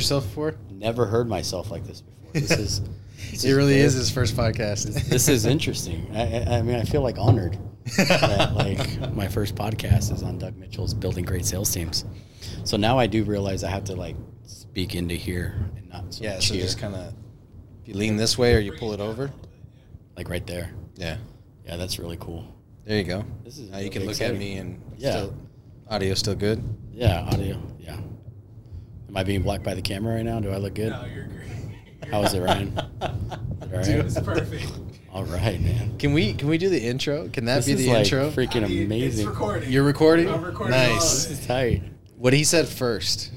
yourself before? Never heard myself like this before. This is. this It really very- is his first podcast. This is interesting. I, I- I mean, I feel like honored that like my first podcast is on Doug Mitchell's building great sales teams. So now I do realize I have to like speak into here and not so yeah, much so here, just kind of if you lean this way or you pull it over. like right there. Yeah, Yeah, that's really cool. there you go. This is now you can look exciting. at me and Yeah. still, audio still good. Yeah, audio. Yeah. Am I being blocked by the camera right now? Do I look good? No, you're great. How is it, Ryan? Is it all right? It's perfect. All right, man. Can we can we do the intro? Can that This be is the like intro? freaking I mean, amazing. It's recording. You're recording. I'm recording Nice. This is tight. What he said first.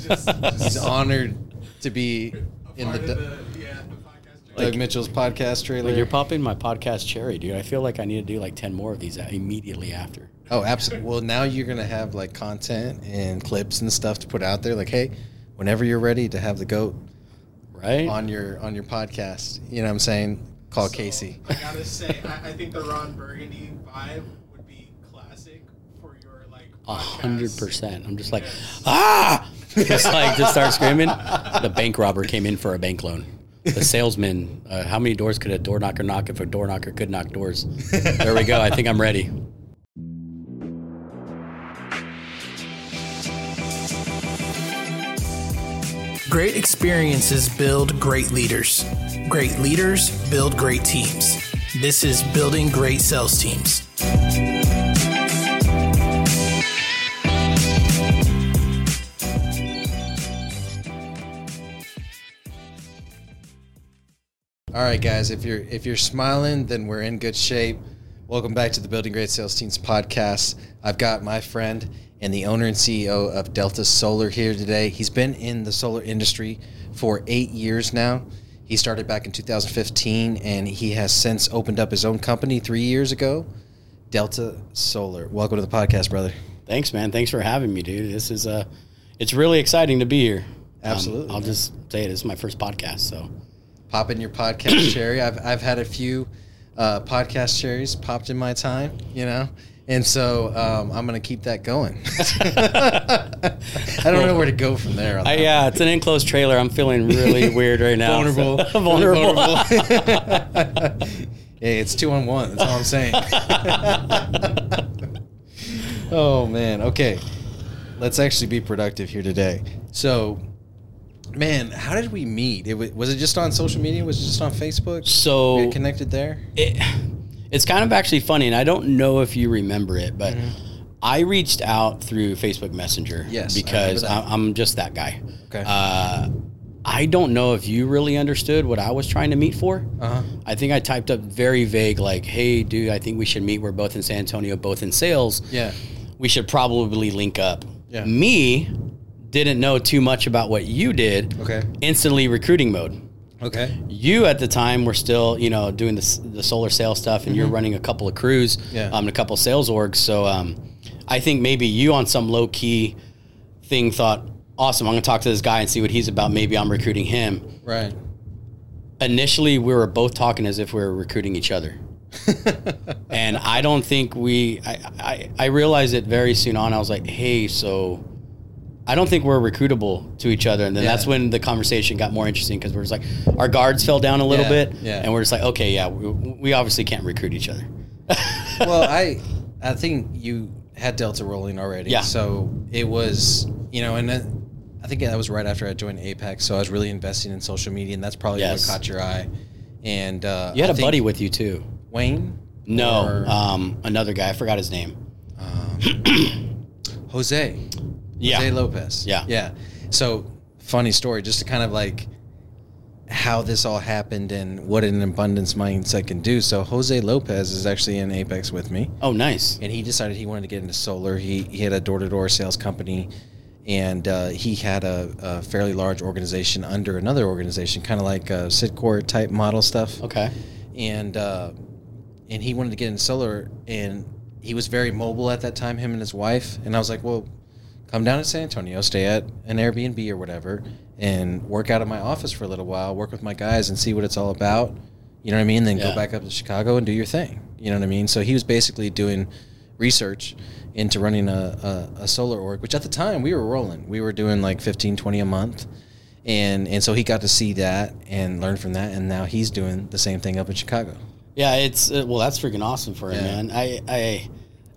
Just, He's just honored to be a in the, part Du- of the, yeah, the podcast. Doug Mitchell's podcast trailer. Like you're popping my podcast cherry, dude. I feel like I need to do like ten more of these immediately after. Oh, absolutely. Well, now you're gonna have like content and clips and stuff to put out there. Like, hey, whenever you're ready to have the goat Right? on your on your podcast, you know what I'm saying? Call So, Casey. I gotta say, I, I think the Ron Burgundy vibe would be classic for your like. A hundred percent. I'm just like, Yes. ah! Just like just start screaming. The bank robber came in for a bank loan. The salesman. Uh, how many doors could a door knocker knock if a door knocker could knock doors? There we go. I think I'm ready. Great experiences build great leaders. Great leaders build great teams. This is Building Great Sales Teams. All right, guys. If you're if you're smiling, then we're in good shape. Welcome back to the Building Great Sales Teams podcast. I've got my friend and the owner and CEO of Delta Solar here today. He's been in the solar industry for eight years now. He started back in 2015, and he has since opened up his own company three years ago, Delta Solar. Welcome to the podcast, brother. Thanks, man. Thanks for having me, dude. This is uh it's really exciting to be here. Um, Absolutely, I'll man. just say it. This is my first podcast, so Pop in your podcast cherry. I've I've had a few uh, podcast cherries popped in my time, you know, and so um, I'm gonna keep that going. I don't know where to go from there. I, yeah, it's an enclosed trailer. I'm feeling really weird right now. vulnerable, So- vulnerable. vulnerable. hey, it's two on one. That's all I'm saying. oh man. Okay, let's actually be productive here today. So, man, how did we meet? It was, was it just on social media? Was it just on Facebook? So- we connected there. it, it's kind of actually funny, and I don't know if you remember it, but I reached out through Facebook Messenger. Mm-hmm. Yes, because. I I'm just that guy. Okay. Uh, I don't know if you really understood what I was trying to meet for. Uh huh. I think I typed up very vague, like, "Hey, dude, I think we should meet. We're both in San Antonio, both in sales. Yeah. We should probably link up." Yeah. Me didn't know too much about what you did. Okay. Instantly recruiting mode Okay. you at the time were still you know doing the, the solar sales stuff and you're running a couple of crews Mm-hmm. Yeah. um, and a couple of sales orgs so um, i think maybe you on some low key thing thought awesome i'm gonna talk to this guy and see what he's about maybe i'm recruiting him Right. initially we were both talking as if we were recruiting each other and i don't think we I, I i realized it very soon on i was like hey so I don't think we're recruitable to each other, and then Yeah. that's when the conversation got more interesting because we're just like our guards fell down a little Yeah, bit, yeah. and we're just like, okay, yeah, we, we obviously can't recruit each other. well, I I think you had Delta rolling already. Yeah. So it was you know, and then I think that was right after I joined Apex. So I was really investing in social media, and that's probably Yes. what caught your eye. And uh, you had a a buddy with you too. Wayne. No, Or, um, another guy. I forgot his name. Jose. Yeah, Jose Lopez. Yeah. Yeah. So funny story, just to kind of like how this all happened and what an abundance mindset can do. So Jose Lopez is actually in Apex with me. Oh, nice. and he decided he wanted to get into solar. He he had a door to door sales company, and uh, he had a, a fairly large organization under another organization, kind of like a Cydcor type model stuff. Okay. And uh, and he wanted to get into solar, and he was very mobile at that time. Him and his wife, and I was like, well. Come down to San Antonio, stay at an Airbnb or whatever, and work out of my office for a little while. Work with my guys and see what it's all about. You know what I mean? Then Yeah. go back up to Chicago and do your thing. You know what I mean? So he was basically doing research into running a, a, a solar org, which at the time we were rolling. We were doing like 15, 20 a month. And, and so he got to see that and learn from that. And now he's doing the same thing up in Chicago. Yeah, it's uh, well, that's freaking awesome for him, Yeah. man. I, I,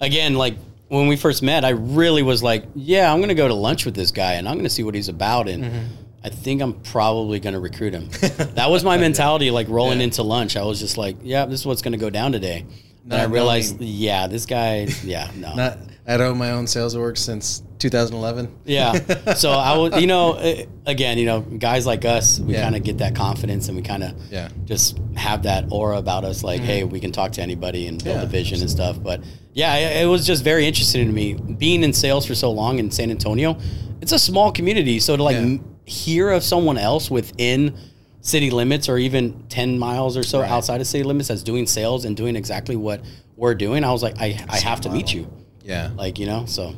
again, like when we first met, I really was like, yeah, I'm gonna go to lunch with this guy and I'm gonna see what he's about, and Mm-hmm. I think I'm probably gonna recruit him. that was my mentality, like rolling Yeah. into lunch. I was just like, yeah, this is what's gonna go down today. And I realized, knowing- yeah, this guy, yeah, no, Not, I'd owned my own sales org since 2011. yeah. So I would, you know, uh, again, you know, guys like us, we Yeah. kind of get that confidence and we kind of Yeah. just have that aura about us, like, hey, we can talk to anybody and build Mm-hmm. Yeah, a vision and stuff. But yeah, it, it was just very interesting to me being in sales for so long in San Antonio. It's a small community, so to like Yeah. m- hear of someone else within city limits or even 10 miles or so Right. outside of city limits that's doing sales and doing exactly what we're doing i was like i, I have to meet you Yeah. like you know so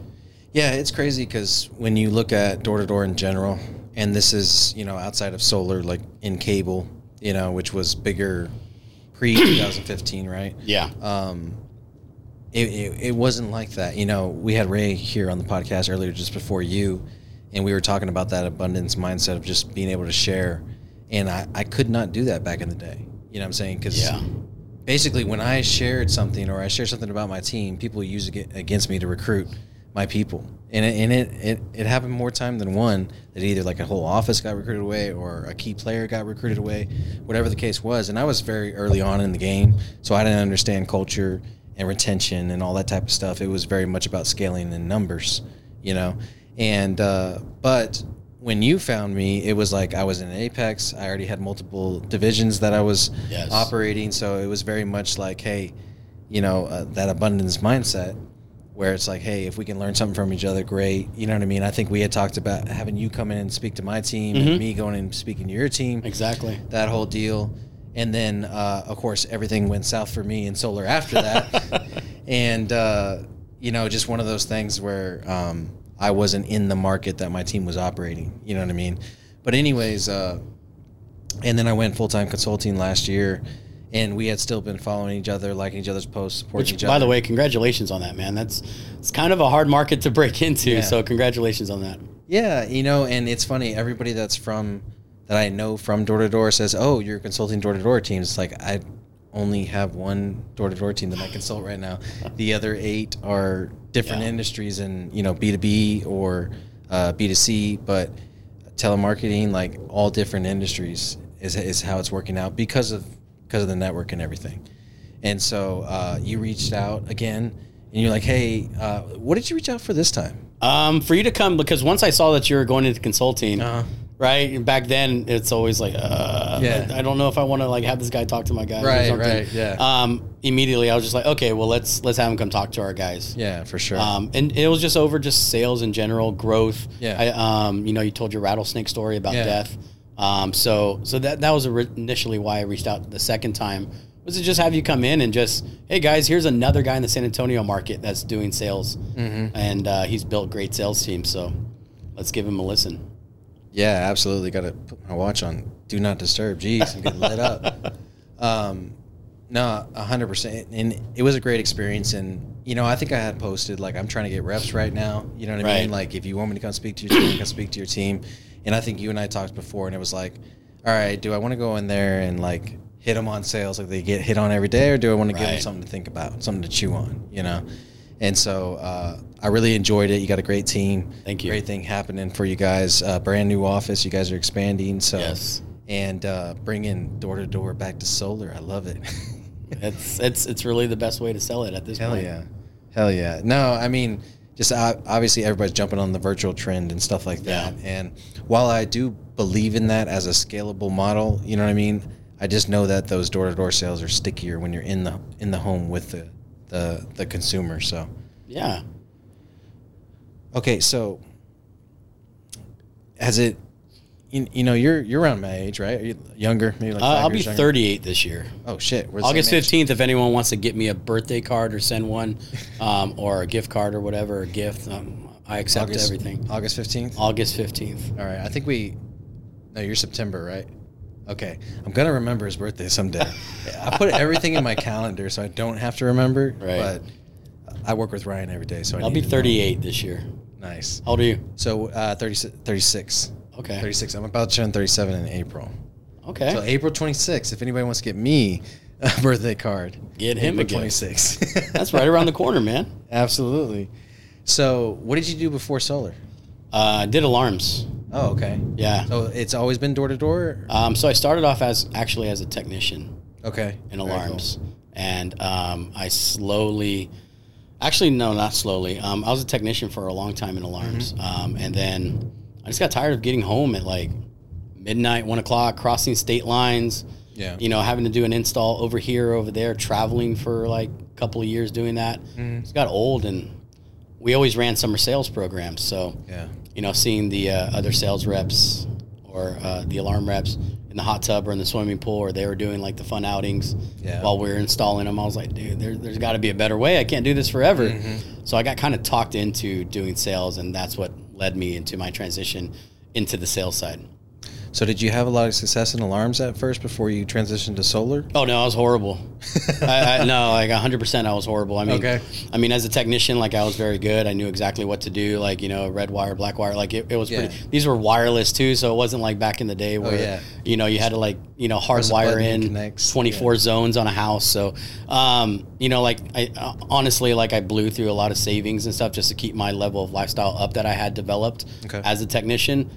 Yeah, it's crazy because when you look at door to door in general, and this is you know outside of solar, like in cable, you know, which was bigger pre 2015, right? yeah Um, it, it, it wasn't like that. You know, we had Ray here on the podcast earlier just before you, and we were talking about that abundance mindset of just being able to share. And I, I could not do that back in the day. You know what I'm saying? Because yeah basically when I shared something or I shared something about my team, people use it against me to recruit my people. And it, and it, it, it happened more time than one that either like a whole office got recruited away or a key player got recruited away, whatever the case was. And I was very early on in the game, so I didn't understand culture and retention and all that type of stuff. It was very much about scaling and numbers, you know. And uh, but when you found me, it was like I was in Apex. I already had multiple divisions that I was Yes. operating, so it was very much like, hey, you know, uh, that abundance mindset, where it's like, hey, if we can learn something from each other, great. You know what I mean? I think we had talked about having you come in and speak to my team, and me going and speaking to your team, exactly that whole deal. And then, uh, of course, everything went south for me in solar after that. and, uh, you know, just one of those things where um, I wasn't in the market that my team was operating. You know what I mean? But, anyways, uh, and then I went full time consulting last year. And we had still been following each other, liking each other's posts, supporting Which, each other. by the way, congratulations on that, man. That's it's kind of a hard market to break into. Yeah. So congratulations on that. Yeah, you know, and it's funny. Everybody that's from that I know from door to door says, "Oh, you're consulting door to door teams." It's like I only have one door to door team that I consult right now. The other eight are different Yeah. industries and you know B two B or uh, B two C, but telemarketing, like all different industries, is is how it's working out because of because of the network and everything. And so uh, you reached out again, and you're like, "Hey, uh, what did you reach out for this time?" Um, for you to come because once I saw that you were going into consulting, Uh-huh. Right? and Back then, it's always like, uh, Yeah. I don't know if I want to like have this guy talk to my guys. or Right, something. right, yeah. Um, immediately, I was just like, okay, well, let's let's have him come talk to our guys. Yeah, for sure. Um, and it was just over just sales in general, growth. Yeah. I, um, you know, you told your rattlesnake story about Yeah. death. Um, so so that that was initially why I reached out the second time was to just have you come in and just, hey guys, here's another guy in the San Antonio market that's doing sales, Mm-hmm. and uh, he's built great sales teams. So let's give him a listen. Yeah, absolutely. Got to put my watch on. Do not disturb. Jeez, I'm getting lit up. Um, no, hundred percent. And it was a great experience. And you know, I think I had posted like I'm trying to get reps right now. You know what I Right. mean? Like if you want me to come speak to your team, come speak to your team. And I think you and I talked before, and it was like, all right, do I want to go in there and like hit them on sales like they get hit on every day, or do I want to give them something to think about, something to chew on? You know. And so uh, I really enjoyed it. You got a great team. Thank you. Great thing happening for you guys. Uh, brand new office. You guys are expanding. So Yes. and uh, bringing door to door back to solar. I love it. It's it's it's really the best way to sell it at this Hell point. yeah, hell yeah. No, I mean, just uh, obviously everybody's jumping on the virtual trend and stuff like that. Yeah. And while I do believe in that as a scalable model, you know what I mean. I just know that those door to door sales are stickier when you're in the in the home with the the the consumer. So Yeah. okay, so has it? You, you know, you're you're around my age, right? Are you younger? Maybe like Uh, I'll be younger? 38 this year. Oh shit! we're the August age. 15th, if anyone wants to get me a birthday card or send one, um, or a gift card or whatever, a gift, um, I accept August, everything. August fifteenth. August 15th. All right, I think we. No, you're September, right? Okay, I'm gonna remember his birthday someday. I put everything in my calendar so I don't have to remember. Right. But I work with Ryan every day, so I I'll be to 38 this year. Nice. How old are you? So uh, 30, 36. Okay. 36. I'm about to turn 37 in April. Okay. So April 26th, if anybody wants to get me a birthday card, Get him April a gift. 26. That's right around the corner, man. Absolutely. So, what did you do before solar? Uh, did alarms. Oh, okay. Yeah. So it's always been door to door. Um, so I started off as actually as a technician Okay. in Very alarms, and um, I slowly, actually no, not slowly. Um, I was a technician for a long time in alarms, Mm-hmm. um, and then I just got tired of getting home at like midnight, one o'clock, crossing state lines. Yeah. You know, having to do an install over here, over there, traveling for like a couple of years doing that. Mm-hmm. It's got old, and we always ran summer sales programs, so. Yeah. you know, seeing the uh, other sales reps or uh, the alarm reps in the hot tub or in the swimming pool, or they were doing like the fun outings Yeah. while we were installing them. I was like, dude, there, there's got to be a better way. I can't do this forever. Mm-hmm. So I got kind of talked into doing sales, and that's what led me into my transition into the sales side. So, did you have a lot of success in alarms at first before you transitioned to solar? Oh no, I was horrible. I, I, no, like hundred percent, I was horrible. I mean, Okay. I mean, as a technician, like I was very good. I knew exactly what to do. Like you know, red wire, black wire. Like it, it was pretty. These were wireless too, so it wasn't like back in the day where yeah. you know you had to like you know hardwire in twenty four zones on a house. So, um, you know, like I uh, honestly, like I blew through a lot of savings and stuff just to keep my level of lifestyle up that I had developed Okay. as a technician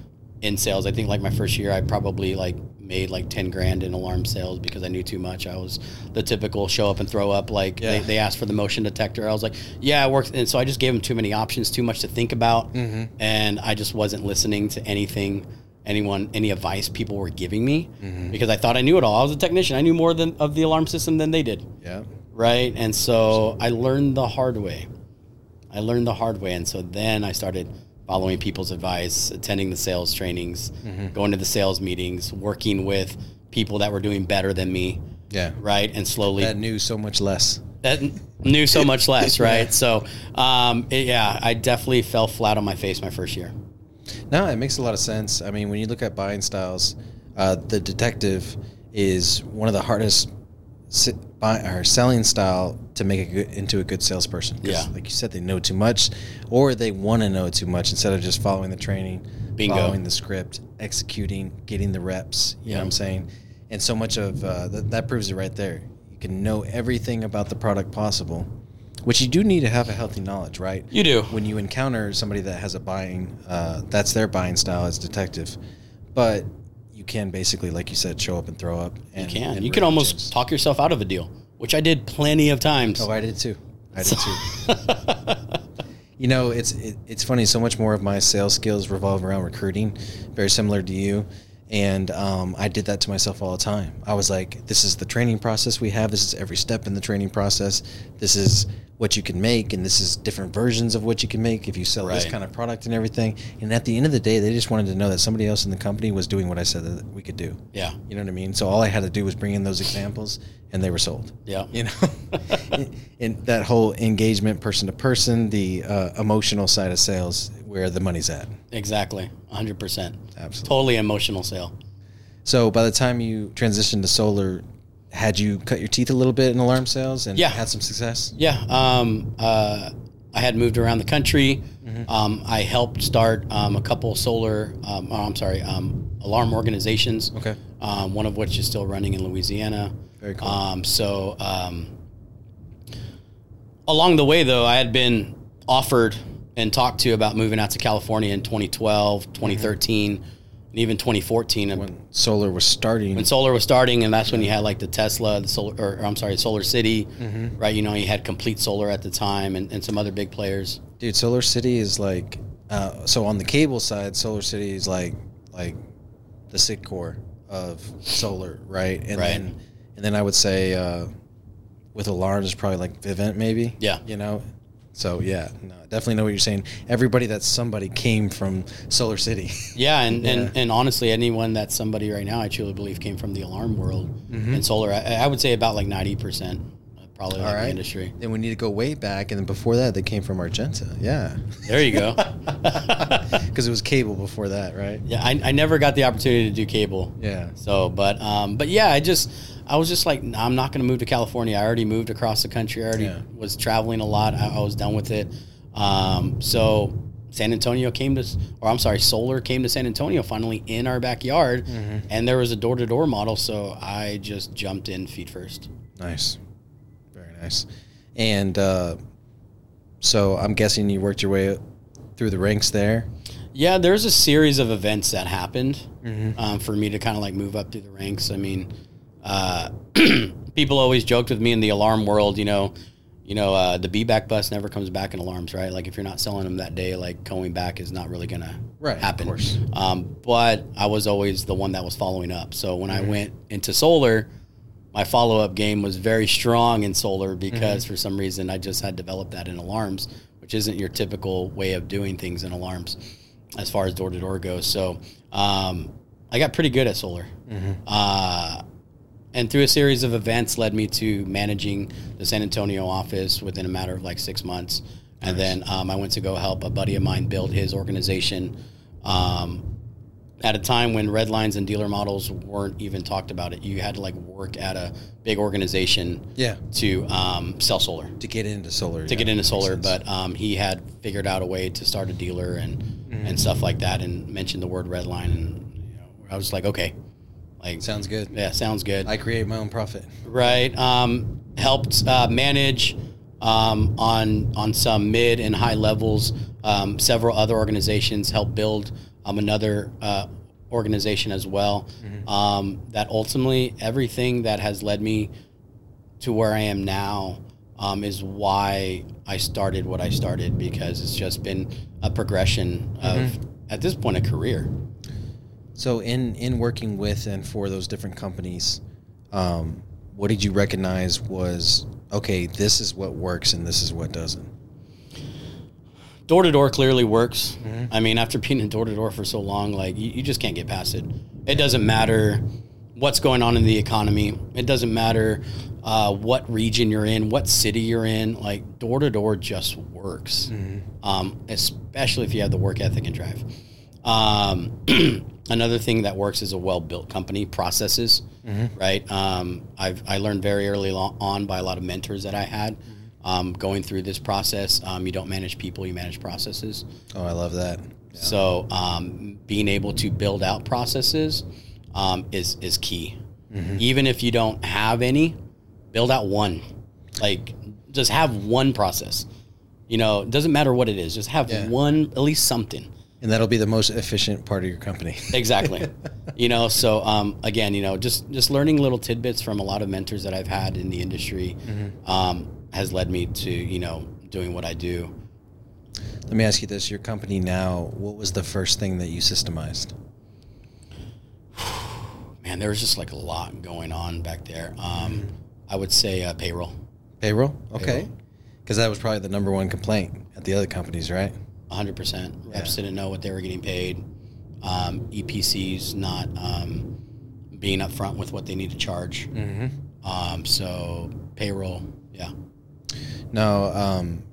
in sales. I think like my first year, I probably like made like 10 grand in alarm sales because I knew too much. I was the typical show up and throw up. Like Yeah. they, they asked for the motion detector. I was like, yeah, it works. And so I just gave them too many options, too much to think about. Mm-hmm. And I just wasn't listening to anything, anyone, any advice people were giving me Mm-hmm. because I thought I knew it all. I was a technician. I knew more than of the alarm system than they did Yeah. right? And so I learned the hard way. I learned the hard way, and so then I started following people's advice, attending the sales trainings, Mm-hmm. going to the sales meetings, working with people that were doing better than me, Yeah. right? And slowly That knew so much less. that knew so much less, right? Yeah. So, um, it- yeah, I definitely fell flat on my face my first year. No, it makes a lot of sense. I mean, when you look at buying styles, uh, the detective is one of the hardest buy, or selling style to make a good, into a good salesperson. Yeah. like you said, they know too much, or they want to know too much instead of just following the training, Bingo. following the script, executing, getting the reps. You know what I'm saying? And so much of uh, that, that proves it right there. You can know everything about the product possible, which you do need to have a healthy knowledge, right? You do. when you encounter somebody that has a buying uh, that's their buying style as detective but you can basically like you said show up and throw up and, You can. You can almost change. talk yourself out of a deal, which I did plenty of times. oh i did too i did too you know it's it, it's funny so much more of my sales skills revolve around recruiting very similar to you and um, i did that to myself all the time i was like this is the training process we have this is every step in the training process this is what you can make and this is different versions of what you can make if you sell this kind of product and everything and at the end of the day they just wanted to know that somebody else in the company was doing what i said that we could do yeah. you know what I mean? So all I had to do was bring in those examples, and they were sold. Yeah. You know, and that whole engagement, person to person, the uh, emotional side of sales, where the money's at. Exactly. 100%. Absolutely. Totally emotional sale. So by the time you transitioned to solar, had you cut your teeth a little bit in alarm sales and Yeah. had some success? Yeah. Um, uh, I had moved around the country. Mm-hmm. Um, I helped start um, a couple solar, um, oh, I'm sorry, um, alarm organizations. Okay. Um, one of which is still running in Louisiana. Very cool. Um, so um, along the way, though, I had been offered and talked to about moving out to California in 2012, 2013, and even 2014. And When solar was starting, when solar was starting, and that's when you had like the Tesla, the solar, or, or I'm sorry, Solar City, Mm-hmm. right? You know, you had Complete Solar at the time, and, and some other big players. dude, Solar City is like, uh, so on the cable side, Solar City is like, like the Cydcor of solar, right? And Right. then, and then I would say, uh, with alarms, it's probably like Vivint, maybe. Yeah. You know, so yeah, no, definitely know what you're saying. Everybody that's somebody came from Solar City. Yeah, and, Yeah. And, and honestly, anyone that's somebody right now, I truly believe came from the alarm world Mm-hmm. and solar. I, I would say about like ninety percent, probably like All the industry. then we need to go way back, and then before that, they came from Argenta. Yeah. There you go. Because it was cable before that, right? yeah, I, I never got the opportunity to do cable. Yeah. So, but um, but yeah, I just I was just like, nah, I'm not going to move to California. I already moved across the country. I already Yeah. was traveling a lot. I, I was done with it. Um, so San Antonio came to, or I'm sorry, Solar came to San Antonio finally in our backyard, and there was a door to door model. So I just jumped in feet first. Nice. Very nice. And uh, so I'm guessing you worked your way through the ranks there. Yeah, there's a series of events that happened um, for me to kind of like move up through the ranks. I mean, uh, people always joked with me in the alarm world, you know, you know, uh, the B back bus never comes back in alarms, right? Like if you're not selling them that day, like going back is not really gonna Right, of happen. course. Um, but I was always the one that was following up. So when I went into solar, my follow up game was very strong in solar because for some reason I just had developed that in alarms, which isn't your typical way of doing things in alarms as far as door to door goes. So um, I got pretty good at solar. Uh, and through a series of events led me to managing the San Antonio office within a matter of like six months. And then um, I went to go help a buddy of mine build his organization um, at a time when red lines and dealer models weren't even talked about it. You had to like work at a big organization Yeah. to um, sell solar To get into solar. to get into solar, but um, he had figured out a way to start a dealer and Mm-hmm. and stuff like that, and mentioned the word red line, and you know, I was like, okay, like Sounds good. yeah, sounds good, I create my own profit. right? Um, helped uh, manage um, on on some mid and high levels. Um, several other organizations helped build um, another uh, organization as well. Um, that ultimately everything that has led me to where I am now um, is why I started what I started because it's just been a progression of at this point a career. So in in working with and for those different companies, um, what did you recognize was okay? This is what works and this is what doesn't. Door to door clearly works. I mean, after being in door to door for so long, like you, you just can't get past it. It doesn't matter what's going on in the economy. It doesn't matter uh, what region you're in, what city you're in. Like door to door just works, um, especially if you have the work ethic and drive. Um, another thing that works is a well built company processes, right? Um, I've I learned very early on by a lot of mentors that I had. Um, going through this process, um, you don't manage people, you manage processes. Oh, I love that. So um, being able to build out processes um, is is key. Even if you don't have any, build out one. Like just have one process. You know, it doesn't matter what it is. Just have Yeah. one, at least something. And that'll be the most efficient part of your company. Exactly. you know, so um, again, you know, just just learning little tidbits from a lot of mentors that I've had in the industry um, has led me to you know doing what I do. Let me ask you this: Your company now, what was the first thing that you systemized? Man, there was just like a lot going on back there. Um, I would say uh, payroll. Payroll. Okay. Because that was probably the number one complaint at the other companies, right? 100%. Reps Yeah. didn't know what they were getting paid. Um, EPCs not um, being upfront with what they need to charge. Mm-hmm. Um, so payroll, yeah. No, um,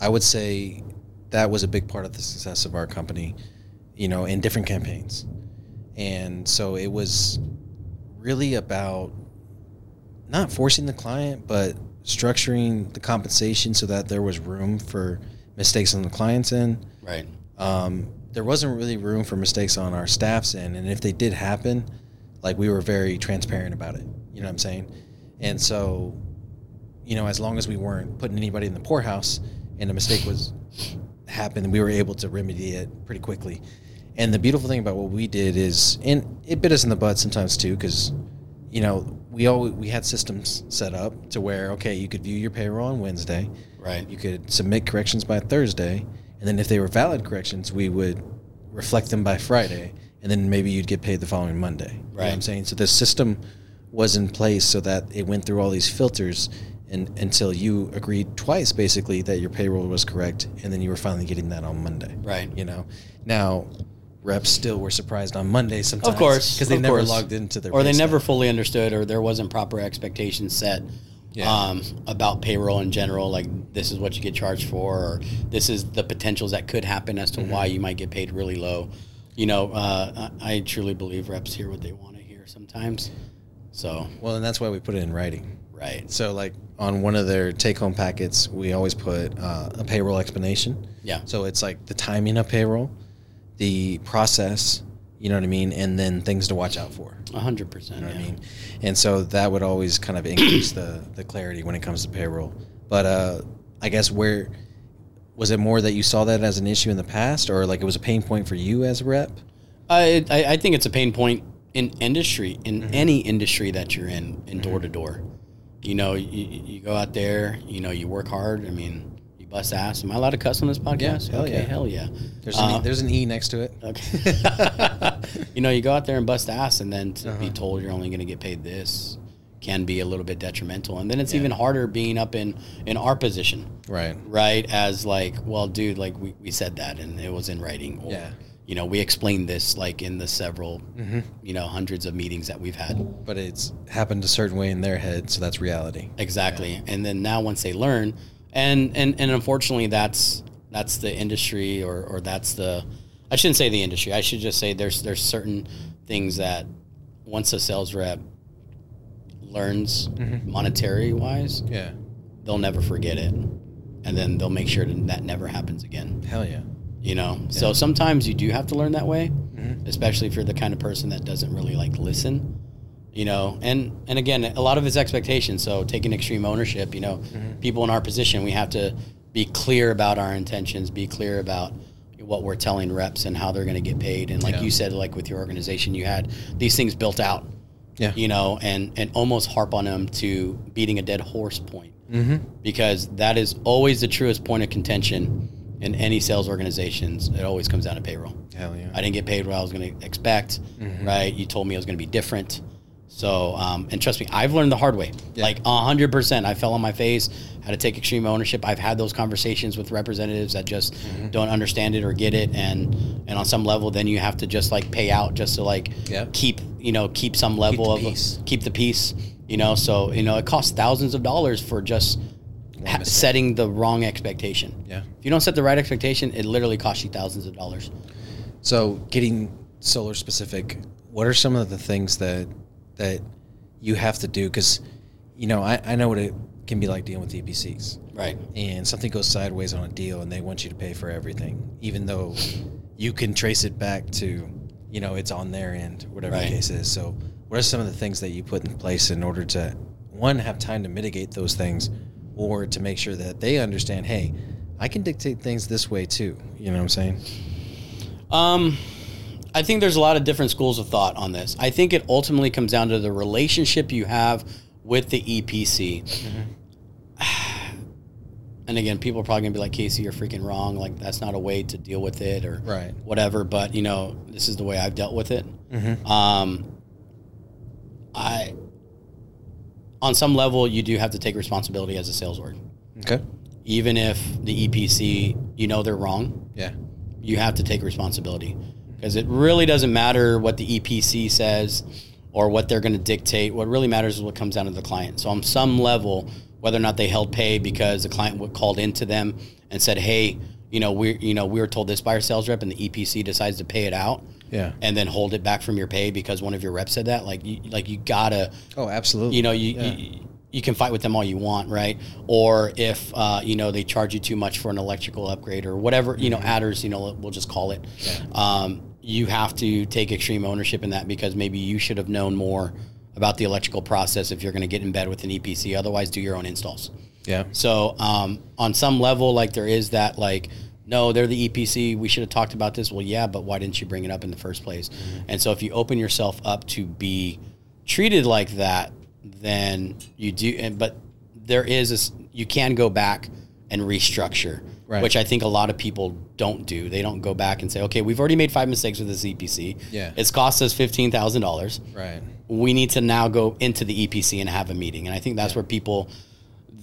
I would say that was a big part of the success of our company, you know, in different campaigns. And so it was really about not forcing the client, but structuring the compensation so that there was room for mistakes on the client's end. Right. Um, there wasn't really room for mistakes on our staff's end. And if they did happen, like we were very transparent about it. You know what I'm saying? And so you know, as long as we weren't putting anybody in the poorhouse and a mistake was happened, we were able to remedy it pretty quickly. And the beautiful thing about what we did is, and it bit us in the butt sometimes too, because you know we all we had systems set up to where okay, you could view your payroll on Wednesday, Right. you could submit corrections by Thursday, and then if they were valid corrections, we would reflect them by Friday, and then maybe you'd get paid the following Monday. You know what I'm saying? So the system was in place so that it went through all these filters and until you agreed twice basically that your payroll was correct and then you were finally getting that on Monday. Right. You know. Now reps still were surprised on Monday sometimes. Of course, Because they never course. logged into their or they never fully understood, or there wasn't proper expectations set Yeah. um, about payroll in general. Like this is what you get charged for, or this is the potentials that could happen as to Mm-hmm. why you might get paid really low. You know, uh, I I truly believe reps hear what they want to hear sometimes. So Well, and that's why we put it in writing. right, So, like on one of their take-home packets, we always put uh, a payroll explanation. yeah, So it's like the timing of payroll, the process, you know what I mean, and then things to watch out for. hundred percent. You know what I mean? And so that would always kind of increase the the clarity when it comes to payroll. But uh, I guess where was it more that you saw that as an issue in the past, or like it was a pain point for you as a rep? I, I I think it's a pain point in industry in any industry that you're in in door to door. You know, you, you go out there, you know, you work hard. I mean, bust ass. Am I allowed to cuss on this podcast? hell okay, yeah. hell yeah. There's Uh, an e, there's an e next to it. Okay. you know, you go out there and bust ass, and then to Uh-huh. be told you're only going to get paid this can be a little bit detrimental. And then it's even harder being up in in our position, Right. right? As like, well, dude, like we, we said that, and it was in writing, or Yeah. you know, we explained this like in the several, Mm-hmm. you know, hundreds of meetings that we've had. But it's happened a certain way in their head, so that's reality. Exactly. And then now once they learn, and and and unfortunately, that's that's the industry, or or that's the, I shouldn't say the industry. I should just say there's there's certain things that once a sales rep learns mm-hmm. monetary wise, Yeah. they'll never forget it, and then they'll make sure that that never happens again. Hell yeah. You know. So sometimes you do have to learn that way, mm-hmm. especially if you're the kind of person that doesn't really like listen you know and and again a lot of it's expectation so taking extreme ownership you know people in our position we have to be clear about our intentions be clear about what we're telling reps and how they're going to get paid and like Yeah. you said like with your organization you had these things built out Yeah. you know and and almost harp on them to beating a dead horse point Mm-hmm. because that is always the truest point of contention in any sales organizations it always comes down to payroll Hell yeah. I didn't get paid what I was going to expect, Mm-hmm. right? You told me it was going to be different. So, um, and trust me, I've learned the hard way. Yeah. Like a hundred percent, I fell on my face, had to take extreme ownership. I've had those conversations with representatives that just Mm-hmm. don't understand it or get it, and and on some level, then you have to just like pay out just to like Yeah. keep you know keep some level the of peace. keep the peace. You know, so you know it costs thousands of dollars for just ha- setting the wrong expectation. Yeah. If you don't set the right expectation, it literally costs you thousands of dollars. So, getting solar specific, what are some of the things that that you have to do? Because, you know, I, I know what it can be like dealing with EPCs, Right. and something goes sideways on a deal, and they want you to pay for everything, even though you can trace it back to, you know, it's on their end, whatever Right. the case is. So, what are some of the things that you put in place in order to, one, have time to mitigate those things, or to make sure that they understand, hey, I can dictate things this way too. You know what I'm saying? Um, I think there's a lot of different schools of thought on this. I think it ultimately comes down to the relationship you have with the EPC. And again, people are probably gonna be like, Casey, you're freaking wrong. Like that's not a way to deal with it, or Right. whatever. But you know, this is the way I've dealt with it. Mm-hmm. Um, I, on some level, you do have to take responsibility as a sales org, Okay. even if the EPC, you know, they're wrong Yeah. you have to take responsibility because it really doesn't matter what the EPC says or what they're going to dictate. What really matters is what comes down to the client. So on some level, whether or not they held pay because the client called into them and said, "Hey, you know, we you know we were told this by our sales rep," and the EPC decides to pay it out Yeah. and then hold it back from your pay because one of your reps said that. Like you like you gotta Oh, absolutely. you know you, Yeah. you you can fight with them all you want right or if uh, you know they charge you too much for an electrical upgrade or whatever you know adders you know we'll just call it um, you have to take extreme ownership in that because maybe you should have known more about the electrical process if you're going to get in bed with an epc otherwise do your own installs yeah. so um, on some level, like there is that like, no, they're the EPC. We should have talked about this. Well, yeah, but why didn't you bring it up in the first place? And so if you open yourself up to be treated like that, then you do. And but there is this. You can go back and restructure, Right. which I think a lot of people don't do. They don't go back and say, okay, we've already made five mistakes with this EPC. Yeah. it's cost us fifteen thousand dollars Right. we need to now go into the EPC and have a meeting. And I think that's where people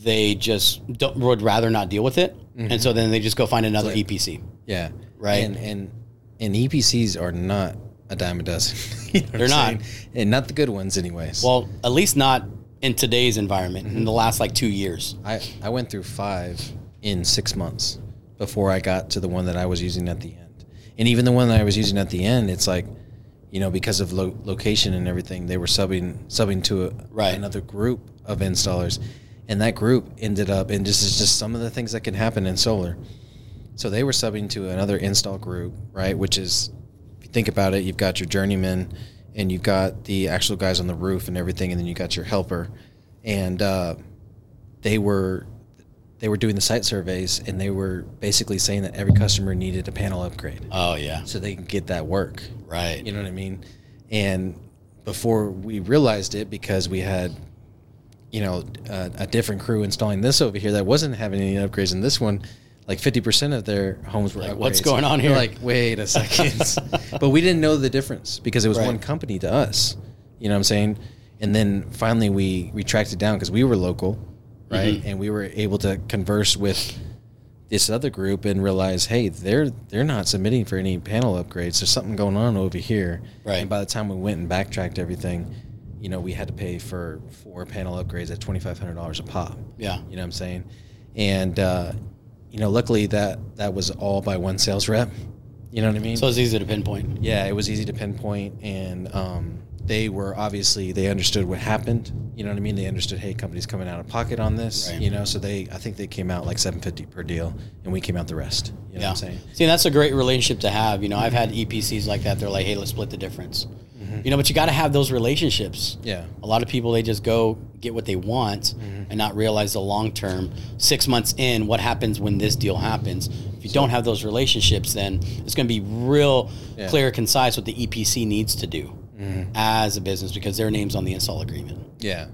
they just don't, would rather not deal with it, mm-hmm. and so then they just go find another EPC. Yeah. Right. And and and EPCs are not a dime a dozen. You know They're not. saying? and not the good ones, anyways. Well, at least not in today's environment in mm-hmm. the last like two years. I I went through five in six months before I got to the one that I was using at the end. And even the one that I was using at the end, it's like, you know, because of lo- location and everything, they were subbing subbing to a, Right. another group of installers, and that group ended up. And this is just some of the things that can happen in solar. So they were subbing to another install group, right? Which is, if you think about it, you've got your journeyman, and you've got the actual guys on the roof and everything, and then you got your helper, and uh, they were they were doing the site surveys, and they were basically saying that every customer needed a panel upgrade Oh yeah. so they can get that work. Right. You know what I mean? And before we realized it, because we had, you know, a, a different crew installing this over here that wasn't having any upgrades, and this one, like fifty percent of their homes were Like, what's going on here? Like, wait a second. but we didn't know the difference because it was Right. one company to us. You know what I'm saying? And then finally we we tracked it down because we were local, right? Mm-hmm. And we were able to converse with this other group and realize, hey, they're they're not submitting for any panel upgrades. There's something going on over here. Right. And by the time we went and backtracked everything, you know, we had to pay for four panel upgrades at twenty five hundred dollars a pop. Yeah. You know what I'm saying? And uh, you know, luckily that that was all by one sales rep. You know what I mean? So it's easy to pinpoint. yeah, it was easy to pinpoint, and um, they were obviously they understood what happened. You know what I mean? They understood, hey, company's coming out of pocket on this. Right. You know, so they I think they came out like seven fifty per deal, and we came out the rest. You know yeah. what I'm saying? See, that's a great relationship to have. You know, I've had EPCs like that. They're like, hey, let's split the difference. Mm-hmm. You know, but you got to have those relationships. Yeah. A lot of people they just go get what they want mm-hmm. and not realize the long term. Six months in, what happens when this deal happens? If you don't have those relationships, then it's going to be real Yeah. clear, concise what the EPC needs to do Mm-hmm. as a business because their name's on the install agreement. Yeah.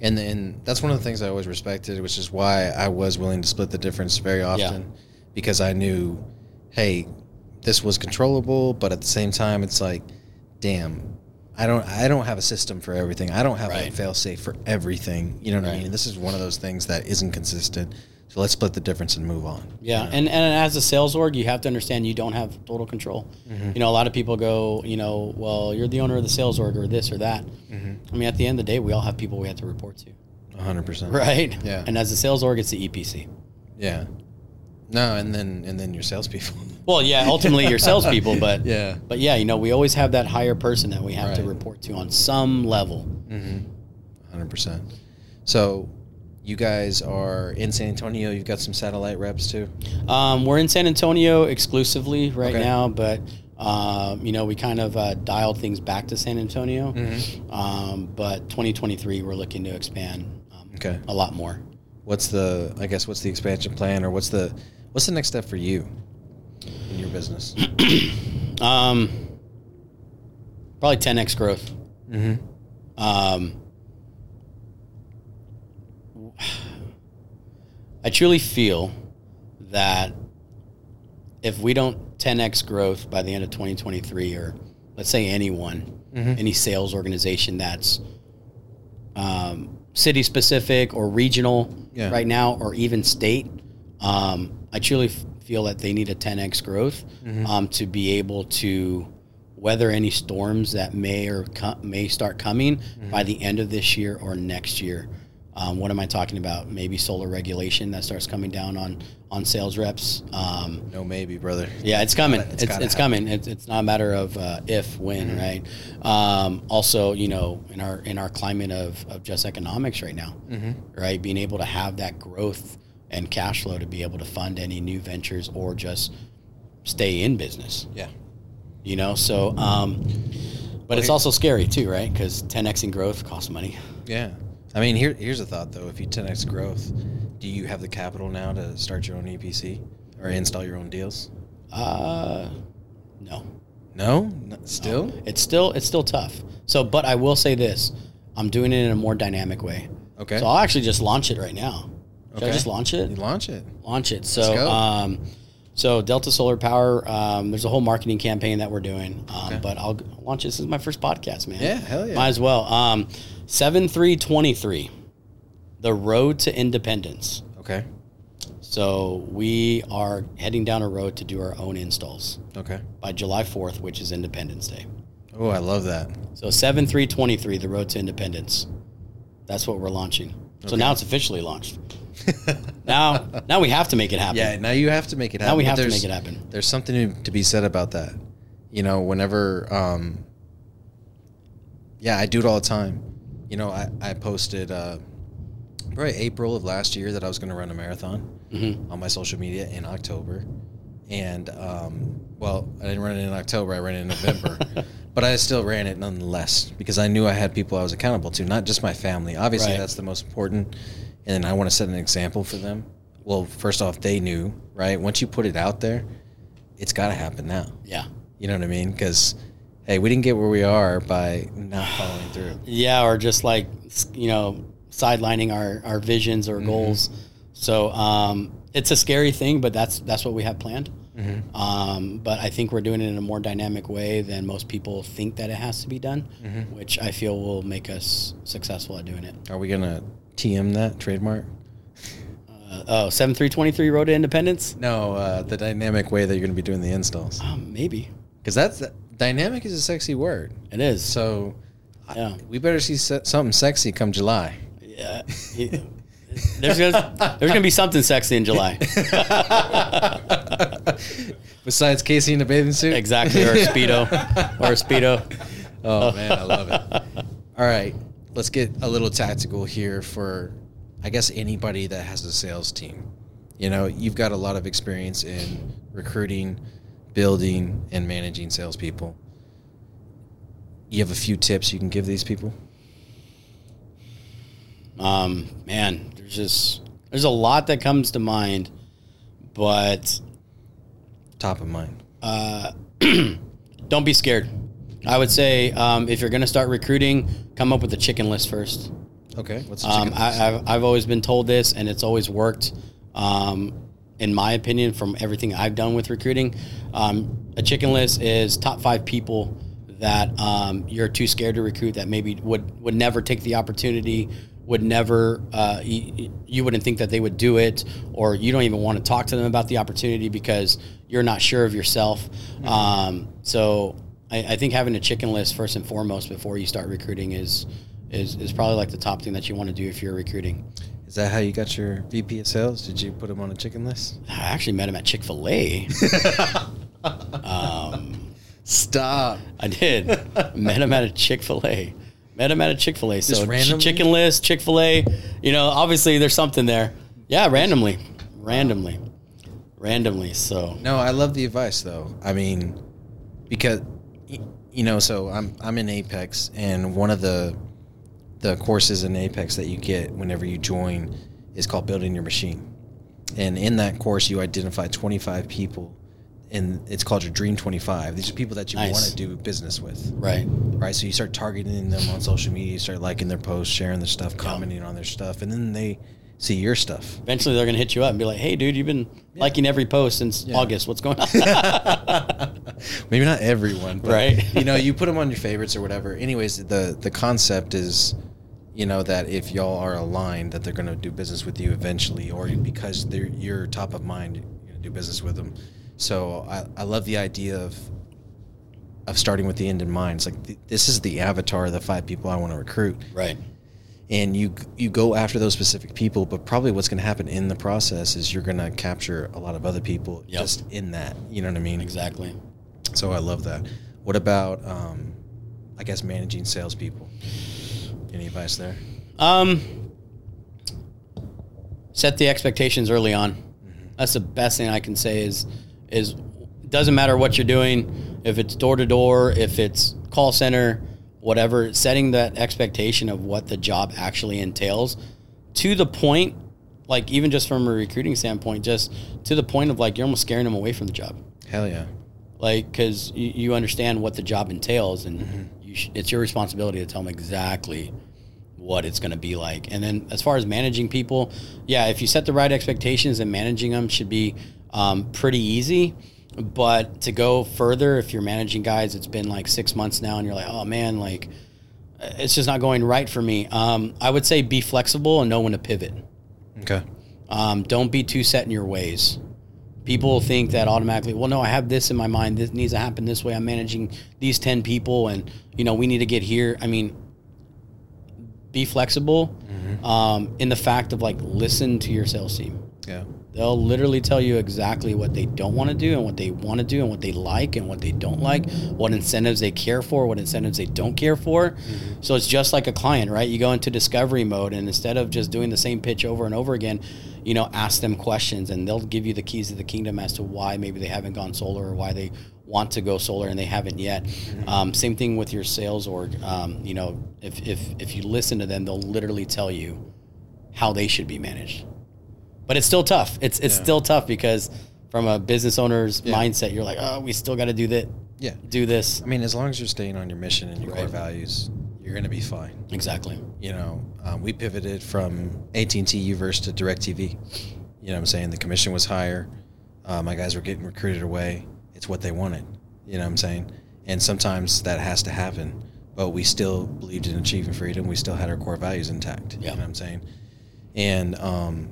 And and that's one of the things I always respected, which is why I was willing to split the difference very often, because I knew, hey, this was controllable, but at the same time, it's like, damn, I don't I don't have a system for everything. I don't have a fail safe for everything. You know what I mean? This is one of those things that isn't consistent. So let's split the difference and move on. Yeah, and, and as a sales org, you have to understand you don't have total control. Mm-hmm. You know, a lot of people go, you know, well, you're the owner of the sales org or this or that. Mm-hmm. I mean, at the end of the day, we all have people we have to report to, hundred percent. right? Yeah. And as a sales org, it's the EPC. Yeah. No, and then and then your salespeople. Well, yeah, ultimately your salespeople, but Yeah. but yeah, you know, we always have that higher person that we have to report to on some level. Hundred percent. So, you guys are in San Antonio. You've got some satellite reps too. Um, we're in San Antonio exclusively right Okay. now, but um, you know we kind of uh, dialed things back to San Antonio. Mm-hmm. Um, but 2023, we're looking to expand um, Okay. a lot more. What's the I guess what's the expansion plan or what's the what's the next step for you in your business? Um, probably 10x growth. mm-hmm. Um, I truly feel that if we don't 10x growth by the end of 2023, or let's say anyone, Mm-hmm. any sales organization that's um, city specific or regional Yeah. right now, or even state, um, I truly f- feel that they need a 10x growth Mm-hmm. um, to be able to weather any storms that may or co- may start coming Mm-hmm. by the end of this year or next year. Um, what am I talking about? Maybe solar regulation that starts coming down on on sales reps. Um, No, maybe, brother. yeah, it's coming. It's It's it's, coming. It's, it's not a matter of uh, if, when, Mm-hmm. right? Um, also, you know, in our in our climate of, of just economics right now, Mm-hmm. right? Being able to have that growth and cash flow to be able to fund any new ventures or just stay in business, Yeah. you know. So, um, but it's also scary too, right? Because 10x in growth costs money. Yeah. I mean, here here's a thought though. If you 10x growth, do you have the capital now to start your own EPC or install your own deals? Uh, no. No, still. It's still it's still tough. So, but I will say this: I'm doing it in a more dynamic way. Okay. So I'll actually just launch it right now. Should I Okay. just launch You it? launch it. Launch it. Let's So, go. um, so Delta Solar Power. Um, there's a whole marketing campaign that we're doing. Um, Okay. But I'll launch this. This is my first podcast, man. Yeah, hell yeah. Might as well. Um, seven three twenty three. The road to independence. Okay. So we are heading down a road to do our own installs Okay. by July 4th, which is Independence Day. Oh, I love that. So seven three twenty three, the road to independence. That's what we're launching. So Okay. now it's officially launched. Now, now we have to make it happen. Yeah, now you have to make it happen. Now we have to make it happen. There's something to, be said about that. You know, whenever um, yeah, I do it all the time. You know, I, I posted uh, probably April of last year that I was going to run a marathon Mhm. on my social media in October. And, um, well, I didn't run it in October, I ran it in November. but I still ran it nonetheless because I knew I had people I was accountable to, not just my family. Obviously, Right. that's the most important. And I want to set an example for them. Well, first off, they knew, right? Once you put it out there, it's got to happen now. Yeah. You know what I mean? Because hey, we didn't get where we are by not following through. Yeah, or just like you know, sidelining our, our visions or goals. So um, it's a scary thing, but that's that's what we have planned. Um, but I think we're doing it in a more dynamic way than most people think that it has to be done, which I feel will make us successful at doing it. Are we gonna TM that trademark? Uh, oh, 7323 Road to Independence? No, uh, the dynamic way that you're gonna be doing the installs. Um, maybe. Because that's dynamic is a sexy word. It is. So yeah. we better see se- something sexy come July. Yeah. He- there's gonna, there's gonna be something sexy in July. Besides Casey in a bathing suit. Exactly, or a speedo, or a speedo. Oh man, I love it. All right, let's get a little tactical here for, I guess anybody that has a sales team. You know, you've got a lot of experience in recruiting, building, and managing salespeople. You have a few tips you can give these people. Um, man, there's just there's a lot that comes to mind, but Top of mind. uh, don't be scared. I would say um, if you're going to start recruiting, come up with a chicken list first. Okay, what's the Um, chicken I, list? I've, I've always been told this, and it's always worked. Um, in my opinion, from everything I've done with recruiting, um, a chicken list is top five people that um, you're too scared to recruit that maybe would would never take the opportunity, would never uh, you, you wouldn't think that they would do it, or you don't even want to talk to them about the opportunity because you're not sure of yourself. Um, so I, I think having a chicken list first and foremost before you start recruiting is is, is probably like the top thing that you want to do if you're recruiting. Is that how you got your VP of sales? Did you put him on a chicken list? I actually met him at Chick Fil A. um, Stop. I did. met him at a Chick Fil A. Met him at a Chick Fil A. So randomly? chicken list, Chick Fil A. You know, obviously there's something there. Yeah, randomly, randomly, randomly. So No, I love the advice though. I mean, because y- you know, so I'm I'm in Apex, and one of the the courses in Apex that you get whenever you join is called Building Your Machine, and in that course you identify 25 people, and it's called your Dream 25. These are people that you Nice. want to do business with, right, right? So you start targeting them on social media, you start liking their posts, sharing their stuff, commenting on their stuff, and then they see your stuff. eventually they're gonna hit you up and be like, "Hey, dude, you've been liking every post since Yeah. August. What's going on?" Maybe not everyone, but Right. you know, you put them on your favorites or whatever. Anyways, the the concept is, you know, that if y'all are aligned, that they're going to do business with you eventually, or because they're you're top of mind, you're going to do business with them. So I, I love the idea of of starting with the end in mind. It's like th- this is the avatar of the five people I want to recruit, right. And you you go after those specific people. But probably what's going to happen in the process is you're going to capture a lot of other people Yep. just in that. You know what I mean? Exactly. So I love that. What about, um, I guess, managing salespeople? Any advice there? Um, set the expectations early on. That's the best thing I can say. Is is doesn't matter what you're doing, if it's door to door, if it's call center, whatever. Setting that expectation of what the job actually entails, to the point, like even just from a recruiting standpoint, just to the point of like you're almost scaring them away from the job Hell yeah. like because you, you understand what the job entails and you sh- it's your responsibility to tell them exactly what it's going to be like and then as far as managing people yeah if you set the right expectations and managing them should be um, pretty easy but to go further if you're managing guys it's been like six months now and you're like oh man like it's just not going right for me um, i would say be flexible and know when to pivot Okay. um, don't be too set in your ways. People think that automatically, well, no, I have this in my mind. This needs to happen this way. I'm managing these 10 people and, you know, we need to get here. I mean, be flexible um, in the fact of like, listen to your sales team. Yeah. They'll literally tell you exactly what they don't want to do and what they want to do and what they like and what they don't like, what incentives they care for, what incentives they don't care for. So it's just like a client, right? You go into discovery mode and instead of just doing the same pitch over and over again, you know, ask them questions and they'll give you the keys to the kingdom as to why maybe they haven't gone solar or why they want to go solar and they haven't yet. Um, same thing with your sales org. Um, you know, if, if, if you listen to them, they'll literally tell you how they should be managed but it's still tough. It's it's Yeah. still tough because from a business owner's Yeah. mindset, you're like, oh, we still got to do that, Yeah. do this. I mean, as long as you're staying on your mission and your core values, you're going to be fine. Exactly. You know, um, we pivoted from AT&T Uverse to DirecTV. You know what I'm saying? The commission was higher. Uh, my guys were getting recruited away. It's what they wanted. You know what I'm saying? And sometimes that has to happen. But we still believed in achieving freedom. We still had our core values intact. Yeah. You know what I'm saying? And um,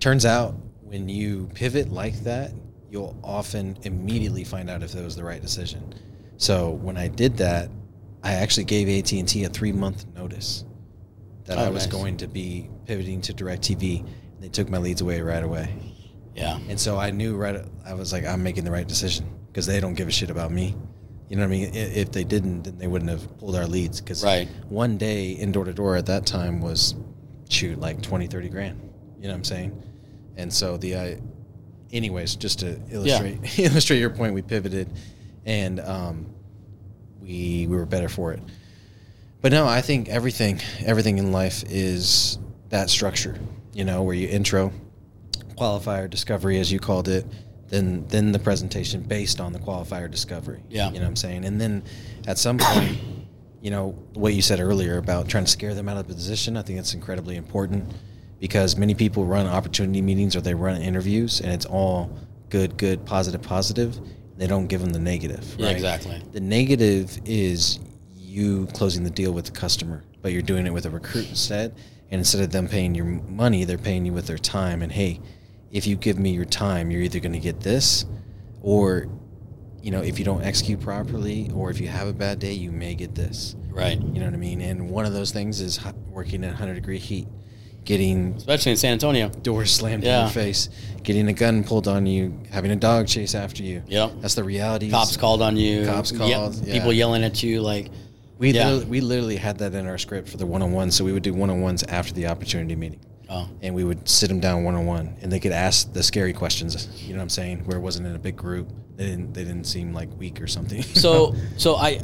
turns out when you pivot like that, you'll often immediately find out if that was the right decision. So when I did that, I actually gave AT&T a three month notice that oh, I Oh, was nice. going to be pivoting to DirecTV. And they took my leads away right away, Yeah. and so I knew right. I was like, I'm making the right decision because they don't give a shit about me. You know what I mean? If they didn't, then they wouldn't have pulled our leads. Because Right. one day in door to door at that time was, shoot, like 20, 30 grand. You know what I'm saying? And so the, uh, anyways, just to illustrate illustrate your point, we pivoted, and um, we we were better for it. But no, I think everything everything in life is that structure. You know, where you intro, qualifier, discovery, as you called it, then then the presentation based on the qualifier discovery. Yeah. you know what I'm saying, and then at some point. You know what you said earlier about trying to scare them out of the position. I think it's incredibly important because many people run opportunity meetings or they run interviews, and it's all good, good, positive, positive. They don't give them the negative. Yeah, right? exactly. The negative is you closing the deal with the customer, but you're doing it with a recruit instead. And instead of them paying your money, they're paying you with their time. And hey, if you give me your time, you're either going to get this, or you know, if you don't execute properly, or if you have a bad day, you may get this. Right. You know what I mean? And one of those things is working at 100 degree heat, getting Especially in San Antonio. doors slammed in your face, getting a gun pulled on you, having a dog chase after you. Yep. That's the reality. Cops called on you. Cops called, yeah. People yelling at you like, We Yeah. literally, we literally had that in our script for the one on one. So we would do one on ones after the opportunity meeting, oh, and we would sit them down one on one, and they could ask the scary questions. You know what I'm saying? Where it wasn't in a big group, they didn't they didn't seem like weak or something. so so I,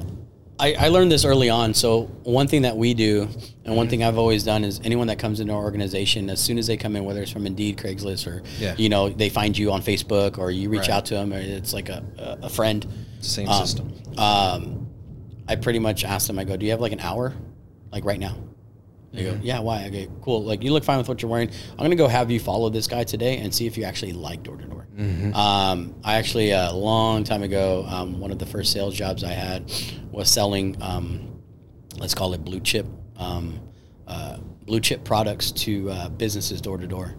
I I learned this early on. So one thing that we do, and one thing I've always done is anyone that comes into our organization, as soon as they come in, whether it's from Indeed, Craigslist, or Yeah. you know they find you on Facebook, or you reach Right. out to them, or it's like a a, friend. Same Um, system. Um, I pretty much ask them. I go, "Do you have like an hour, like right now?" They go, "Yeah, why?" Okay, "Cool. Like you look fine with what you're wearing. I'm gonna go have you follow this guy today and see if you actually like door to door." Um, I actually a long time ago, um, one of the first sales jobs I had was selling, um, let's call it blue chip, um, uh, blue chip products to uh, businesses door to door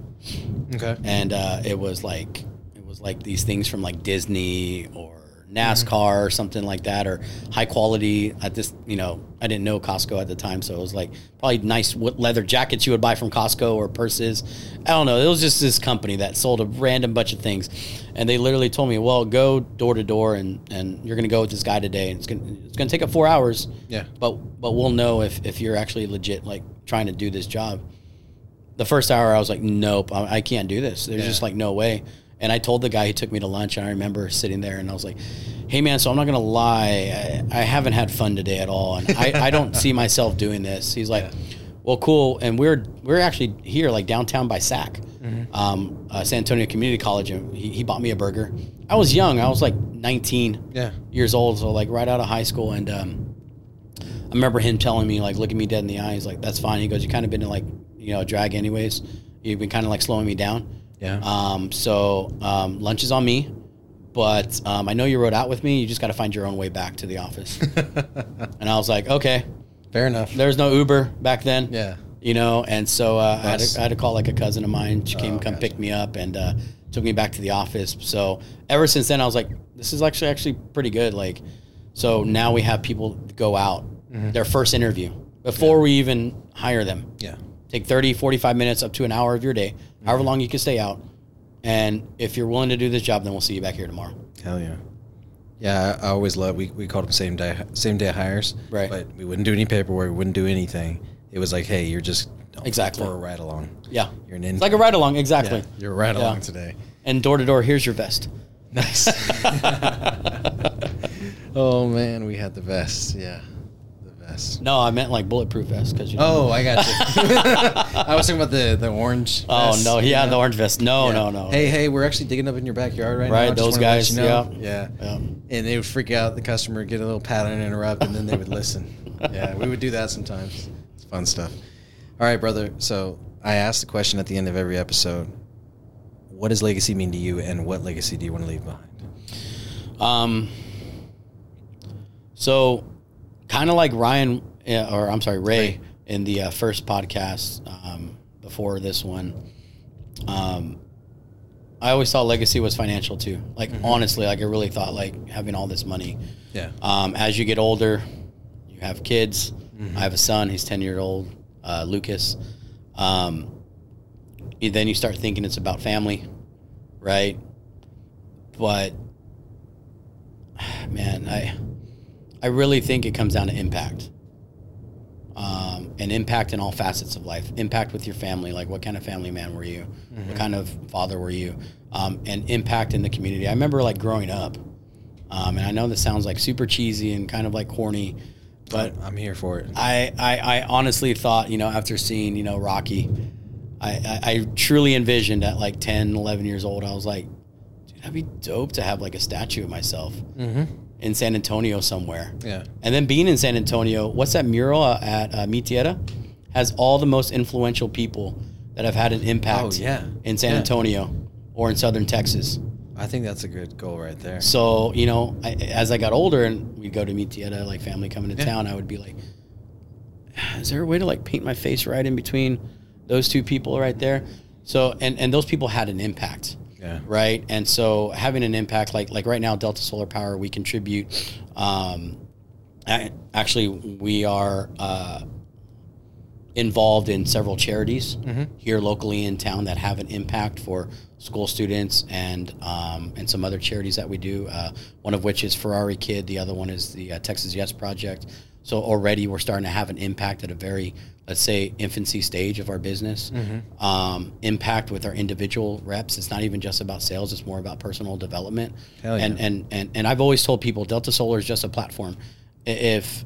Okay. and uh, it was like it was like these things from like Disney or NASCAR mm-hmm. or something like that, or high quality. At this, you know, I didn't know Costco at the time, so it was like probably nice leather jackets you would buy from Costco or purses. I don't know. It was just this company that sold a random bunch of things, and they literally told me, "Well, go door to door, and and you're gonna go with this guy today, and it's gonna it's gonna take up four hours, Yeah. but but we'll know if if you're actually legit like trying to do this job." the first hour I was like, nope, I, I can't do this. There's Yeah. just like no way. And I told the guy he took me to lunch, and I remember sitting there, and I was like, "Hey man, so I'm not gonna lie, I, I haven't had fun today at all, and I, I don't see myself doing this." He's like, "Well, cool." And we're we're actually here, like downtown by SAC, um, uh, San Antonio Community College, and he, he bought me a burger. I was young, I was like 19 Yeah. years old, so like right out of high school, and um, I remember him telling me, like, looking me dead in the eyes, like, that's fine. He goes, you kind of been in like, you know, drag anyways. You've been kind of like slowing me down. Yeah. Um, so um, lunch is on me, but um, I know you rode out with me. You just got to find your own way back to the office. and I was like, okay. Fair enough. There's no Uber back then. Yeah. You know, and so uh, I, had to, I had to call like a cousin of mine. She came, Oh, come gotcha. pick me up, and uh, took me back to the office. So ever since then, I was like, this is actually actually pretty good. Like, so now we have people go out Mm-hmm. their first interview before we even hire them Yeah. take 30 45 minutes up to an hour of your day. However long you can stay out And if you're willing to do this job, then we'll see you back here tomorrow. Hell yeah. Yeah, I, I always love. We, we called them same day same day hires. Right. But we wouldn't do any paperwork. We wouldn't do anything. It was like, hey, you're just Exactly. for a ride along. Yeah. You're an. It's like a ride along, exactly. Yeah, you're a ride Yeah. along today. And door to door, here's your vest. Nice. oh man, we had the vest. Yeah, the vest. No, I meant like bulletproof vest because you. Know, Oh, I got you. I was talking about the the orange. Oh no, you yeah, know? the orange vest. No, Yeah. no, no. Hey, hey, we're actually digging up in your backyard right, Right, now. Just those wanna let guys, yeah. yeah. And they would freak out. The customer would get a little pattern and interrupt, and then they would listen. Yeah, we would do that sometimes. It's fun stuff. All right, brother. So I asked the question at the end of every episode: What does legacy mean to you, and what legacy do you want to leave behind? Um. So, kind of like Ryan, uh, or I'm sorry, Ray, Ray. in the uh, first podcast um, before this one. Um, I always thought legacy was financial too. Like honestly, like I really thought like having all this money. Yeah. Um, as you get older, you have kids. I have a son. He's ten year old, uh, Lucas. Um, then you start thinking it's about family, right? But man, I I really think it comes down to impact. Um, and impact in all facets of life. Impact with your family, like what kind of family man were you? What kind of father were you? Um, and impact in the community. I remember like growing up, um, and I know this sounds like super cheesy and kind of like corny, but I'm here for it. I, I, I honestly thought, you know, after seeing, you know, Rocky, I, I, I truly envisioned at like 10, 11 years old, I was like, dude, that'd be dope to have like a statue of myself in San Antonio somewhere. Yeah. And then being in San Antonio, what's that mural at uh, Mi Tierra? Has all the most influential people that have had an impact Oh, yeah. in San Yeah. Antonio or in southern Texas. I think that's a good goal right there. So, you know, I, as I got older and we'd go to Mi Tierra, like family coming to Yeah. town, I would be like, is there a way to like paint my face right in between those two people right there? So, and, and those people had an impact. Yeah. Right. And so having an impact, like, like right now, Delta Solar Power, we contribute, um, actually we are, uh, involved in several charities here locally in town that have an impact for school students and um, and some other charities that we do. Uh, one of which is Ferrari Kid. The other one is the uh, Texas Yes Project. So already we're starting to have an impact at a very let's say infancy stage of our business. Um, impact with our individual reps. It's not even just about sales. It's more about personal development. Yeah. And and and and I've always told people Delta Solar is just a platform. If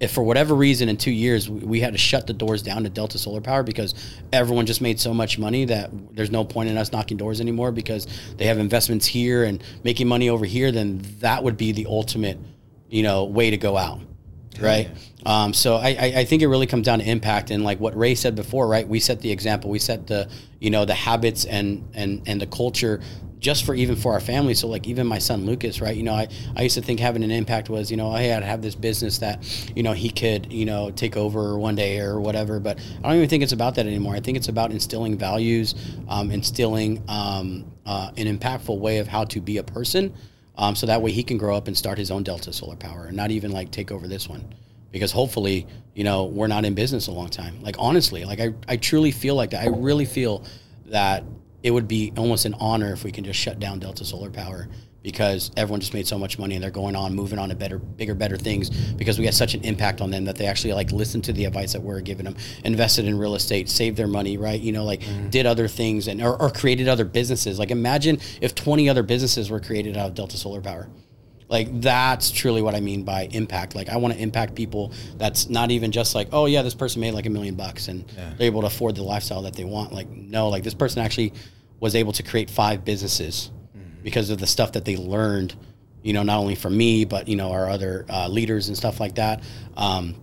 if for whatever reason in two years we, we had to shut the doors down to Delta Solar Power because everyone just made so much money that there's no point in us knocking doors anymore because they have investments here and making money over here, then that would be the ultimate, you know, way to go out. Right. Um, so I, I, I think it really comes down to impact and like what Ray said before, right? We set the example, we set the, you know, the habits and, and, and the culture just for even for our family. So like even my son Lucas, right? You know, I, I used to think having an impact was, you know, hey, I'd have this business that, you know, he could, you know, take over one day or whatever. But I don't even think it's about that anymore. I think it's about instilling values, um, instilling um, uh, an impactful way of how to be a person. Um, so that way he can grow up and start his own Delta Solar Power and not even like take over this one. Because hopefully, you know, we're not in business a long time. Like honestly, like I, I truly feel like that. I really feel that it would be almost an honor if we can just shut down Delta Solar Power because everyone just made so much money and they're going on, moving on to better, bigger, better things because we had such an impact on them that they actually like listened to the advice that we're giving them, invested in real estate, saved their money, right? You know, like mm-hmm. did other things and or, or created other businesses. Like imagine if 20 other businesses were created out of Delta Solar Power. Like that's truly what I mean by impact. Like I want to impact people. That's not even just like, oh yeah, this person made like a million bucks and they're able to afford the lifestyle that they want. Like no, like this person actually was able to create five businesses because of the stuff that they learned. You know, not only from me, but you know our other uh, leaders and stuff like that. Um,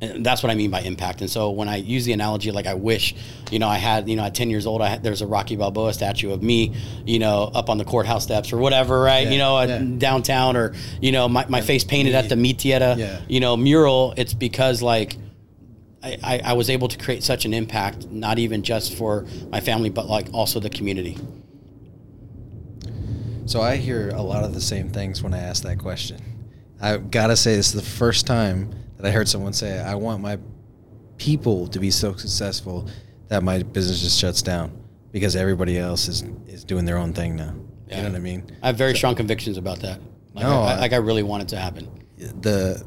and that's what I mean by impact. And so when I use the analogy, like I wish, you know, I had, you know, at 10 years old, I had, there's a Rocky Balboa statue of me, you know, up on the courthouse steps or whatever, right? Yeah, you know, yeah. downtown or, you know, my, my face painted at the Mi Tierra, Yeah. you know, mural. It's because like, I, I, I was able to create such an impact, not even just for my family, but like also the community. So I hear a lot of the same things when I ask that question. I gotta say, this is the first time that I heard someone say, "I want my people to be so successful that my business just shuts down." because everybody else is is doing their own thing now. You know what I mean? I have very strong convictions about that. Like, No, I, I- like I really want it to happen. The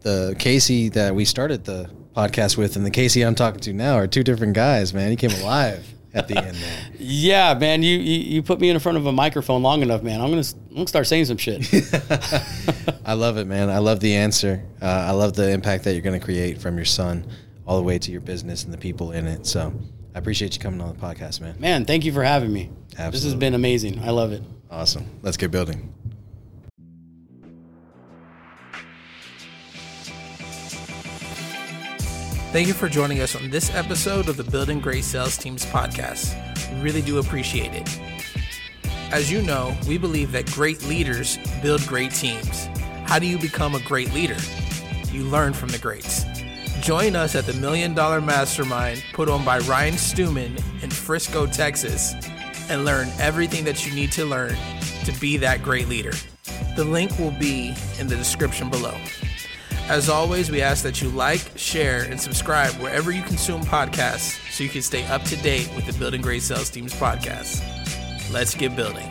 the Casey that we started the podcast with and the Casey I'm talking to now are two different guys, man. He came alive at the end there. Yeah, man, you, you you put me in front of a microphone long enough, man. I'm gonna I'm gonna start saying some shit. I love it, man. I love the answer. Uh, I love the impact that you're going to create from your son all the way to your business and the people in it. So I appreciate you coming on the podcast, man. man, thank you for having me. This has been amazing. I love it. Awesome. Let's get building. Thank you for joining us on this episode of the Building Great Sales Teams podcast. We really do appreciate it. As you know, we believe that great leaders build great teams. How do you become a great leader? You learn from the greats. Join us at the Million Dollar Mastermind put on by Ryan Stewman in Frisco, Texas, and learn everything that you need to learn to be that great leader. The link will be in the description below. As always, we ask that you like, share, and subscribe wherever you consume podcasts so you can stay up to date with the Building Great Sales Teams podcast. Let's get building.